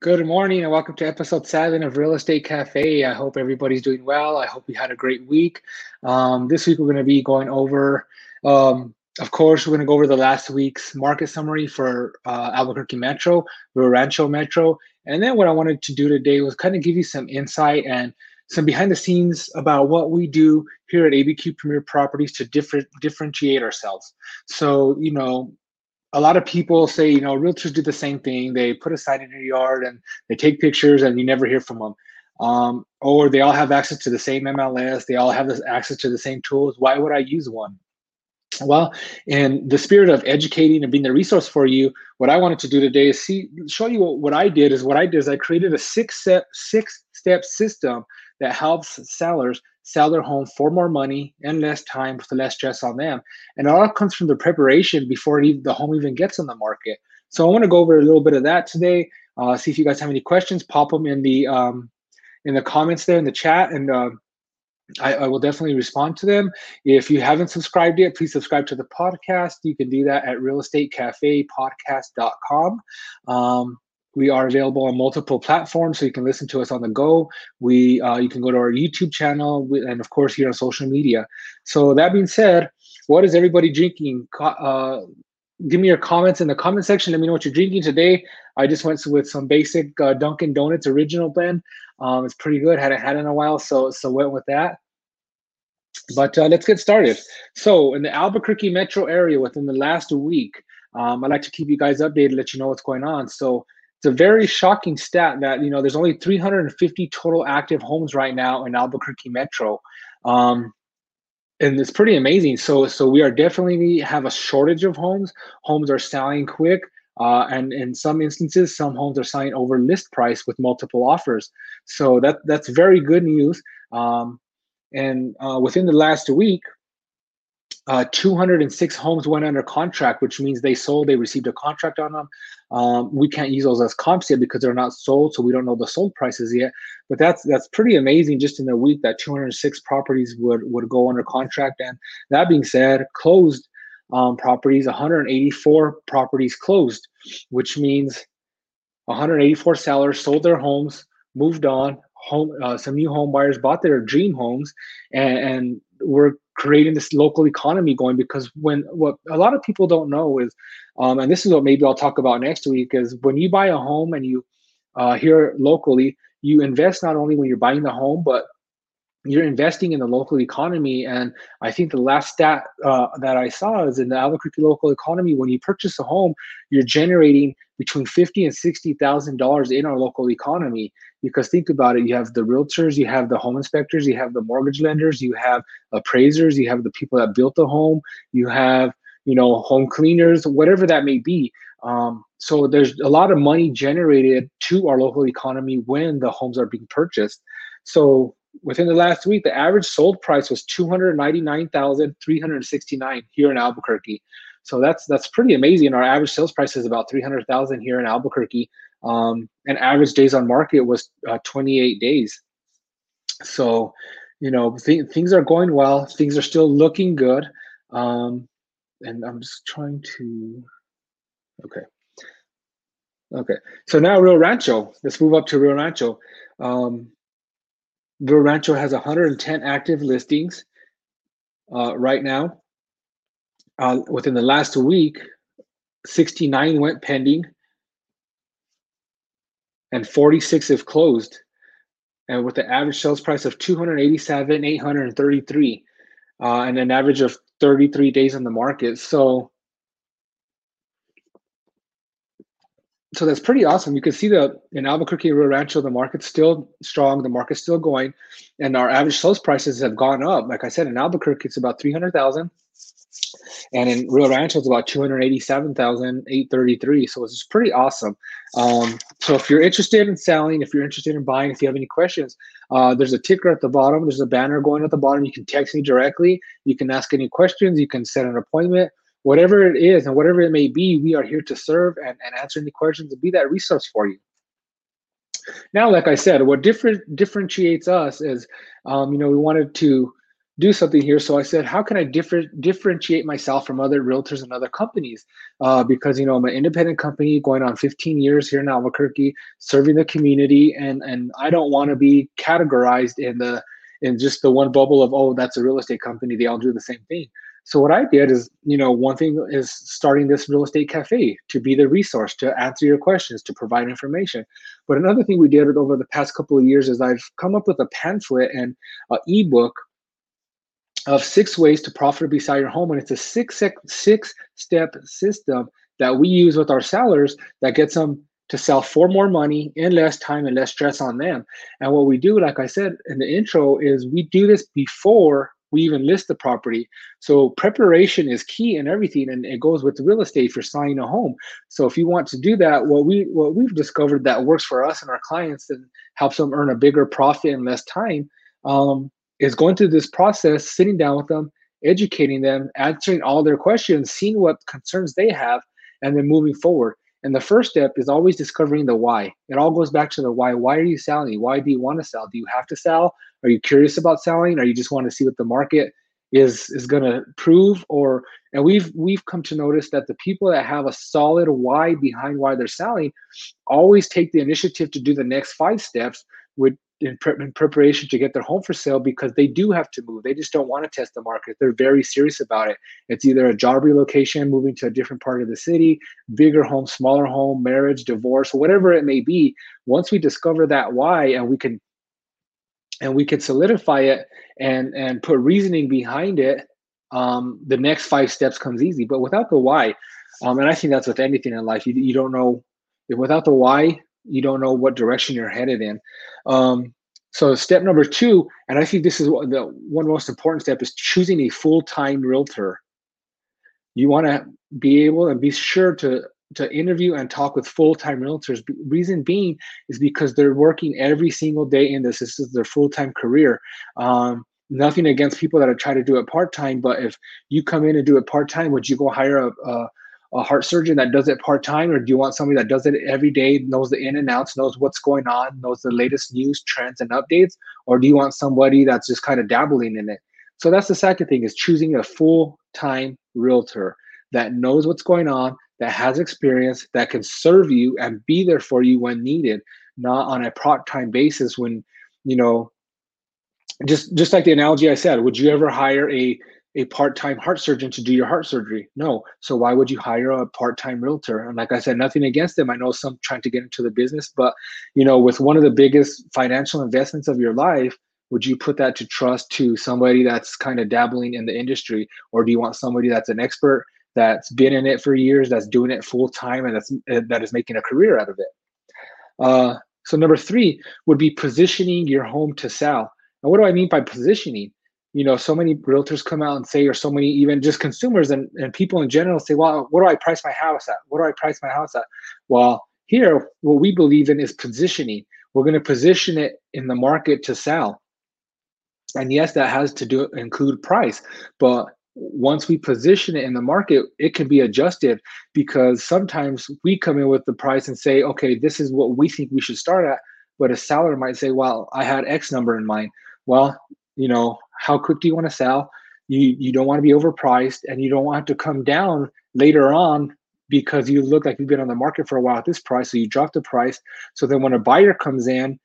Good morning and welcome to episode seven of Real Estate Cafe. I hope everybody's doing well. I hope you had a great week. Um, this week we're going to be going over, um, of course, we're going to go over the last week's market summary for uh, Albuquerque Metro, Rio Rancho Metro. And then what I wanted to do today was kind of give you some insight and some behind the scenes about what we do here at ABQ Premier Properties to different differentiate ourselves. So, you know, a lot of people say, you know, realtors do the same thing. They put a sign in your yard and they take pictures and you never hear from them. Um, or they all have access to the same MLS. They all have this access to the same tools. Why would I use one? Well, in the spirit of educating and being the resource for you, what I wanted to do today is see, show you what, what I did is what I did is I created a six step, six step system that helps sellers sell their home for more money and less time with less stress on them. And it all comes from the preparation before even, the home even gets on the market. So I want to go over a little bit of that today. Uh, see if you guys have any questions. Pop them in the um, in the comments there in the chat, and uh, I, I, will definitely respond to them. If you haven't subscribed yet, please subscribe to the podcast. You can do that at realestatecafepodcast.com. Um, we are available on multiple platforms, so you can listen to us on the go. We uh, you can go to our YouTube channel, and of course here on social media. So that being said, what is everybody drinking? Uh, give me your comments in the comment section. Let me know what you're drinking today. I just went with some basic uh, Dunkin' Donuts original blend. Um, it's pretty good. Hadn't had in a while, so so went with that. But uh, let's get started. So in the Albuquerque metro area, within the last week, um, I'd like to keep you guys updated, let you know what's going on. So it's a very shocking stat that you know there's only 350 total active homes right now in Albuquerque Metro, um, and it's pretty amazing. So so we are definitely have a shortage of homes. Homes are selling quick, uh, and in some instances, some homes are selling over list price with multiple offers. So that that's very good news. Um, and uh, within the last week, uh, 206 homes went under contract, which means they sold, they received a contract on them. Um, we can't use those as comps yet because they're not sold, so we don't know the sold prices yet. But that's that's pretty amazing just in a week that 206 properties would would go under contract. And that being said, closed um, properties, 184 properties closed, which means 184 sellers sold their homes, moved on. Home, uh, some new home buyers bought their dream homes, and, and we're creating this local economy going because when what a lot of people don't know is um, and this is what maybe i'll talk about next week is when you buy a home and you uh, here locally you invest not only when you're buying the home but you're investing in the local economy. And I think the last stat uh, that I saw is in the Albuquerque local economy. When you purchase a home, you're generating between fifty and sixty thousand dollars in our local economy. Because think about it, you have the realtors, you have the home inspectors, you have the mortgage lenders, you have appraisers, you have the people that built the home, you have you know home cleaners, whatever that may be. Um, so there's a lot of money generated to our local economy when the homes are being purchased. So within the last week, the average sold price was two hundred ninety nine thousand three hundred sixty nine here in Albuquerque. So that's that's pretty amazing. Our average sales price is about three hundred thousand here in Albuquerque, um, and average days on market was uh, twenty eight days. So, you know, th- things are going well. Things are still looking good, um, and I'm just trying to. Okay. Okay. So now Rio Rancho. Let's move up to Rio Rancho. Um, Rio Rancho has 110 active listings uh, right now. Uh, within the last week, 69 went pending and 46 have closed. And with the average sales price of 287, 833, uh, and an average of 33 days on the market. So so that's pretty awesome. You can see that in Albuquerque, Rio Rancho, the market's still strong, the market's still going, and our average sales prices have gone up. Like I said, in Albuquerque, it's about 300,000. And in Rio Rancho, it's about 287,833. So it's pretty awesome. Um, so if you're interested in selling, if you're interested in buying, if you have any questions, uh, there's a ticker at the bottom. There's a banner going at the bottom. You can text me directly. You can ask any questions. You can set an appointment whatever it is and whatever it may be, we are here to serve and, and answer any questions and be that resource for you. Now, like I said, what different differentiates us is, um, you know, we wanted to do something here. So I said, how can I differ, differentiate myself from other realtors and other companies? Uh, because you know I'm an independent company going on 15 years here in Albuquerque, serving the community, and and I don't want to be categorized in the in just the one bubble of oh that's a real estate company. They all do the same thing. So what I did is, you know, one thing is starting this real estate cafe to be the resource to answer your questions, to provide information. But another thing we did over the past couple of years is I've come up with a pamphlet and an ebook of six ways to profitably sell your home, and it's a six six step system that we use with our sellers that gets them to sell for more money in less time and less stress on them. And what we do, like I said in the intro, is we do this before we even list the property. So preparation is key in everything, and it goes with real estate for selling a home. So if you want to do that, what we what we've discovered that works for us and our clients and helps them earn a bigger profit in less time um, is going through this process, sitting down with them, educating them, answering all their questions, seeing what concerns they have, and then moving forward. And the first step is always discovering the why. It all goes back to the why. Why are you selling? Why do you want to sell? Do you have to sell? Are you curious about selling? Or you just want to see what the market is is going to prove? Or and we've we've come to notice that the people that have a solid why behind why they're selling always take the initiative to do the next five steps with in, pre- in, preparation to get their home for sale because they do have to move. They just don't want to test the market. They're very serious about it. It's either a job relocation, moving to a different part of the city, bigger home, smaller home, marriage, divorce, whatever it may be. Once we discover that why and we can and we can solidify it and and put reasoning behind it, um, the next five steps comes easy. But without the why, um, and I think that's with anything in life, you, you don't know without the why you don't know what direction you're headed in. Um, so step number two, and I think this is the one most important step is choosing a full-time realtor. You want to be able and be sure to to interview and talk with full-time realtors. Reason being is because they're working every single day in this. This is their full-time career. Um, nothing against people that are trying to do it part-time, but if you come in and do it part-time, would you go hire a, a a heart surgeon that does it part time, or do you want somebody that does it every day, knows the in and outs, knows what's going on, knows the latest news, trends, and updates, or do you want somebody that's just kind of dabbling in it? So that's the second thing is choosing a full time realtor that knows what's going on, that has experience, that can serve you and be there for you when needed, not on a part time basis when you know. Just just like the analogy I said, would you ever hire a a part-time heart surgeon to do your heart surgery. No. So why would you hire a part-time realtor? And like I said, nothing against them. I know some trying to get into the business, but you know, with one of the biggest financial investments of your life, would you put that to trust to somebody that's kind of dabbling in the industry, or do you want somebody that's an expert that's been in it for years, that's doing it full time, and that's that is making a career out of it? Uh, so number three would be positioning your home to sell. And what do I mean by positioning? You know so many realtors come out and say or so many even just consumers and, and people in general say well what do i price my house at? What do i price my house at? Well here what we believe in is positioning. We're going to position it in the market to sell. And yes that has to do include price but once we position it in the market it can be adjusted because sometimes we come in with the price and say okay this is what we think we should start at but a seller might say well i had x number in mind. Well you know how quick do you want to sell? You you don't want to be overpriced and you don't want to come down later on because you look like you've been on the market for a while at this price so you drop the price. So then when a buyer comes in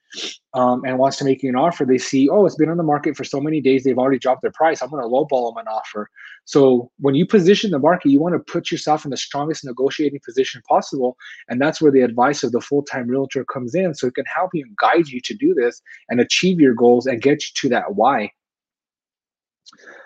um, and wants to make you an offer they see oh it's been on the market for so many days they've already dropped their price i'm going to lowball them an offer. So when you position the market you want to put yourself in the strongest negotiating position possible and that's where the advice of the full-time realtor comes in so it can help you and guide you to do this and achieve your goals and get you to that why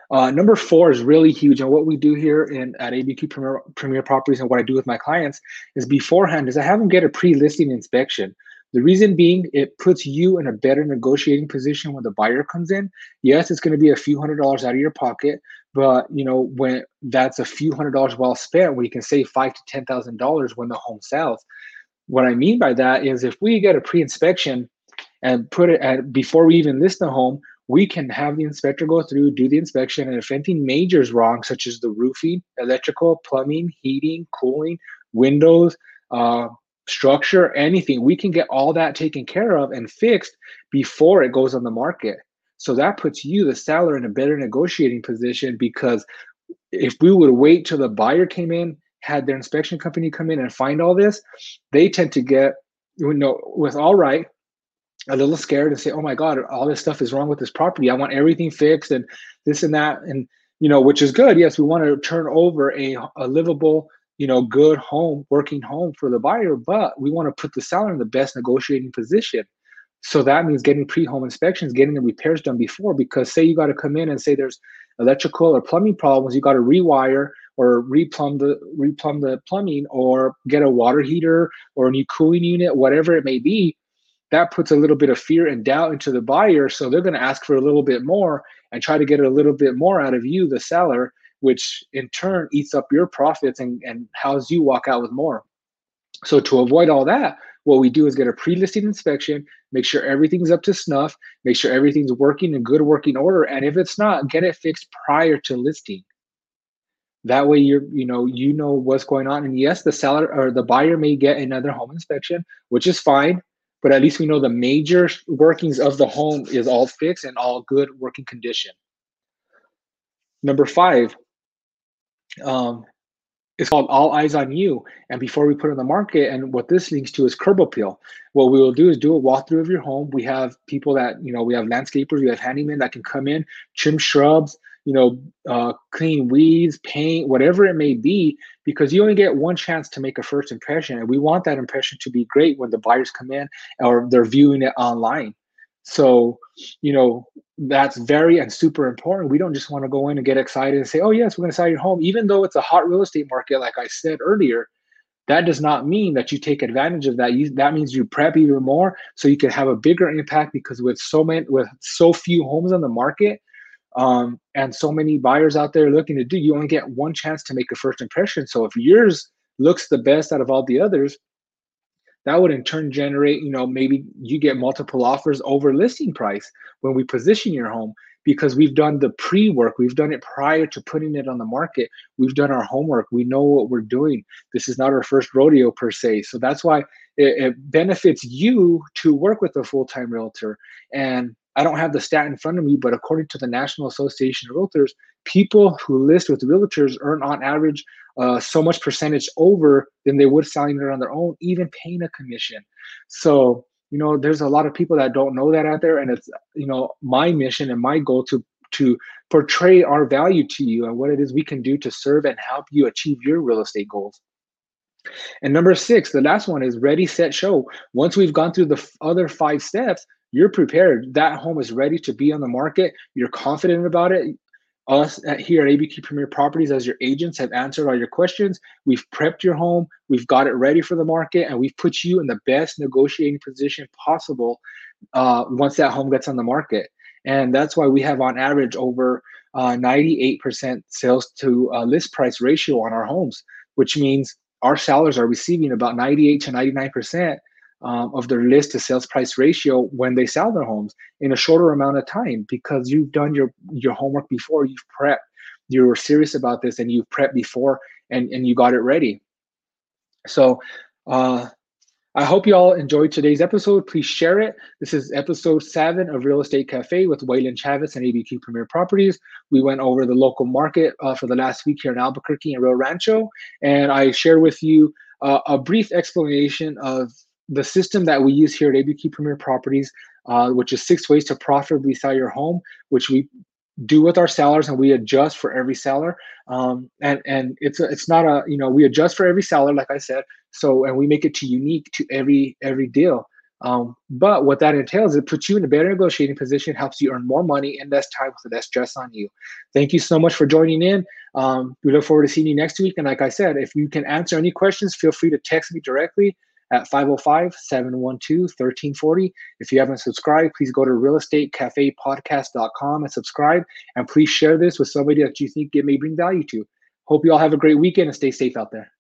uh, number four is really huge, and what we do here in at ABQ Premier, Premier Properties, and what I do with my clients is beforehand is I have them get a pre-listing inspection. The reason being, it puts you in a better negotiating position when the buyer comes in. Yes, it's going to be a few hundred dollars out of your pocket, but you know when that's a few hundred dollars well spent, where you can save five to ten thousand dollars when the home sells. What I mean by that is if we get a pre-inspection and put it at before we even list the home, we can have the inspector go through, do the inspection, and if anything major is wrong, such as the roofing, electrical, plumbing, heating, cooling, windows, uh, structure, anything, we can get all that taken care of and fixed before it goes on the market. So that puts you, the seller, in a better negotiating position because if we would wait till the buyer came in, had their inspection company come in and find all this, they tend to get, you know, with all right, a little scared and say, "Oh my God, all this stuff is wrong with this property. I want everything fixed and this and that." And you know, which is good. Yes, we want to turn over a, a livable, you know, good home, working home for the buyer, but we want to put the seller in the best negotiating position. So that means getting pre-home inspections, getting the repairs done before. Because say you got to come in and say there's electrical or plumbing problems, you got to rewire or replumb the replumb the plumbing or get a water heater or a new cooling unit, whatever it may be that puts a little bit of fear and doubt into the buyer. So they're going to ask for a little bit more and try to get a little bit more out of you, the seller, which in turn eats up your profits and, and how's you walk out with more. So to avoid all that, what we do is get a pre-listing inspection, make sure everything's up to snuff, make sure everything's working in good working order. And if it's not, get it fixed prior to listing. That way you're, you know, you know what's going on. And yes, the seller or the buyer may get another home inspection, which is fine but at least we know the major workings of the home is all fixed and all good working condition. Number five, um, it's called All Eyes on You. And before we put it in the market, and what this links to is curb appeal. What we will do is do a walkthrough of your home. We have people that, you know, we have landscapers, we have handymen that can come in, trim shrubs, you know, uh, clean weeds, paint, whatever it may be, because you only get one chance to make a first impression. And we want that impression to be great when the buyers come in or they're viewing it online. So, you know, that's very and super important. We don't just want to go in and get excited and say, oh, yes, we're going to sell your home. Even though it's a hot real estate market, like I said earlier, that does not mean that you take advantage of that. You, that means you prep even more so you can have a bigger impact because with so many, with so few homes on the market, um, and so many buyers out there looking to do you only get one chance to make a first impression. So if yours looks the best out of all the others that would in turn generate you know maybe you get multiple offers over listing price when we position your home because we've done the pre-work we've done it prior to putting it on the market. We've done our homework. We know what we're doing. This is not our first rodeo per se. So that's why it, it benefits you to work with a full-time realtor. And I don't have the stat in front of me, but according to the National Association of Realtors, people who list with realtors earn on average uh, so much percentage over than they would selling it on their own, even paying a commission. So, you know, there's a lot of people that don't know that out there. And it's, you know, my mission and my goal to to portray our value to you and what it is we can do to serve and help you achieve your real estate goals. And number six, the last one is ready, set, show. Once we've gone through the other five steps, you're prepared. That home is ready to be on the market. You're confident about it. Us at, here at ABQ Premier Properties, as your agents, have answered all your questions. We've prepped your home. We've got it ready for the market, and we've put you in the best negotiating position possible uh, once that home gets on the market. And that's why we have, on average, over uh, 98% sales to uh, list price ratio on our homes, which means our sellers are receiving about 98 to 99% um, of their list to sales price ratio when they sell their homes in a shorter amount of time because you've done your your homework before you've prepped you were serious about this and you've prepped before and and you got it ready so uh I hope you all enjoyed today's episode. Please share it. This is episode seven of Real Estate Cafe with Waylon Chavez and ABQ Premier Properties. We went over the local market uh, for the last week here in Albuquerque and Rio Rancho, and I share with you uh, a brief explanation of the system that we use here at ABQ Premier Properties, uh, which is six ways to profitably sell your home, which we do with our sellers and we adjust for every seller. Um, and and it's a, it's not a you know we adjust for every seller, like I said. So and we make it to unique to every every deal. Um, but what that entails, is it puts you in a better negotiating position, helps you earn more money and less time with less stress on you. Thank you so much for joining in. Um, we look forward to seeing you next week. And like I said, if you can answer any questions, feel free to text me directly at 505-712-1340. If you haven't subscribed, please go to realestatecafepodcast.com and subscribe. And please share this with somebody that you think it may bring value to. Hope you all have a great weekend and stay safe out there.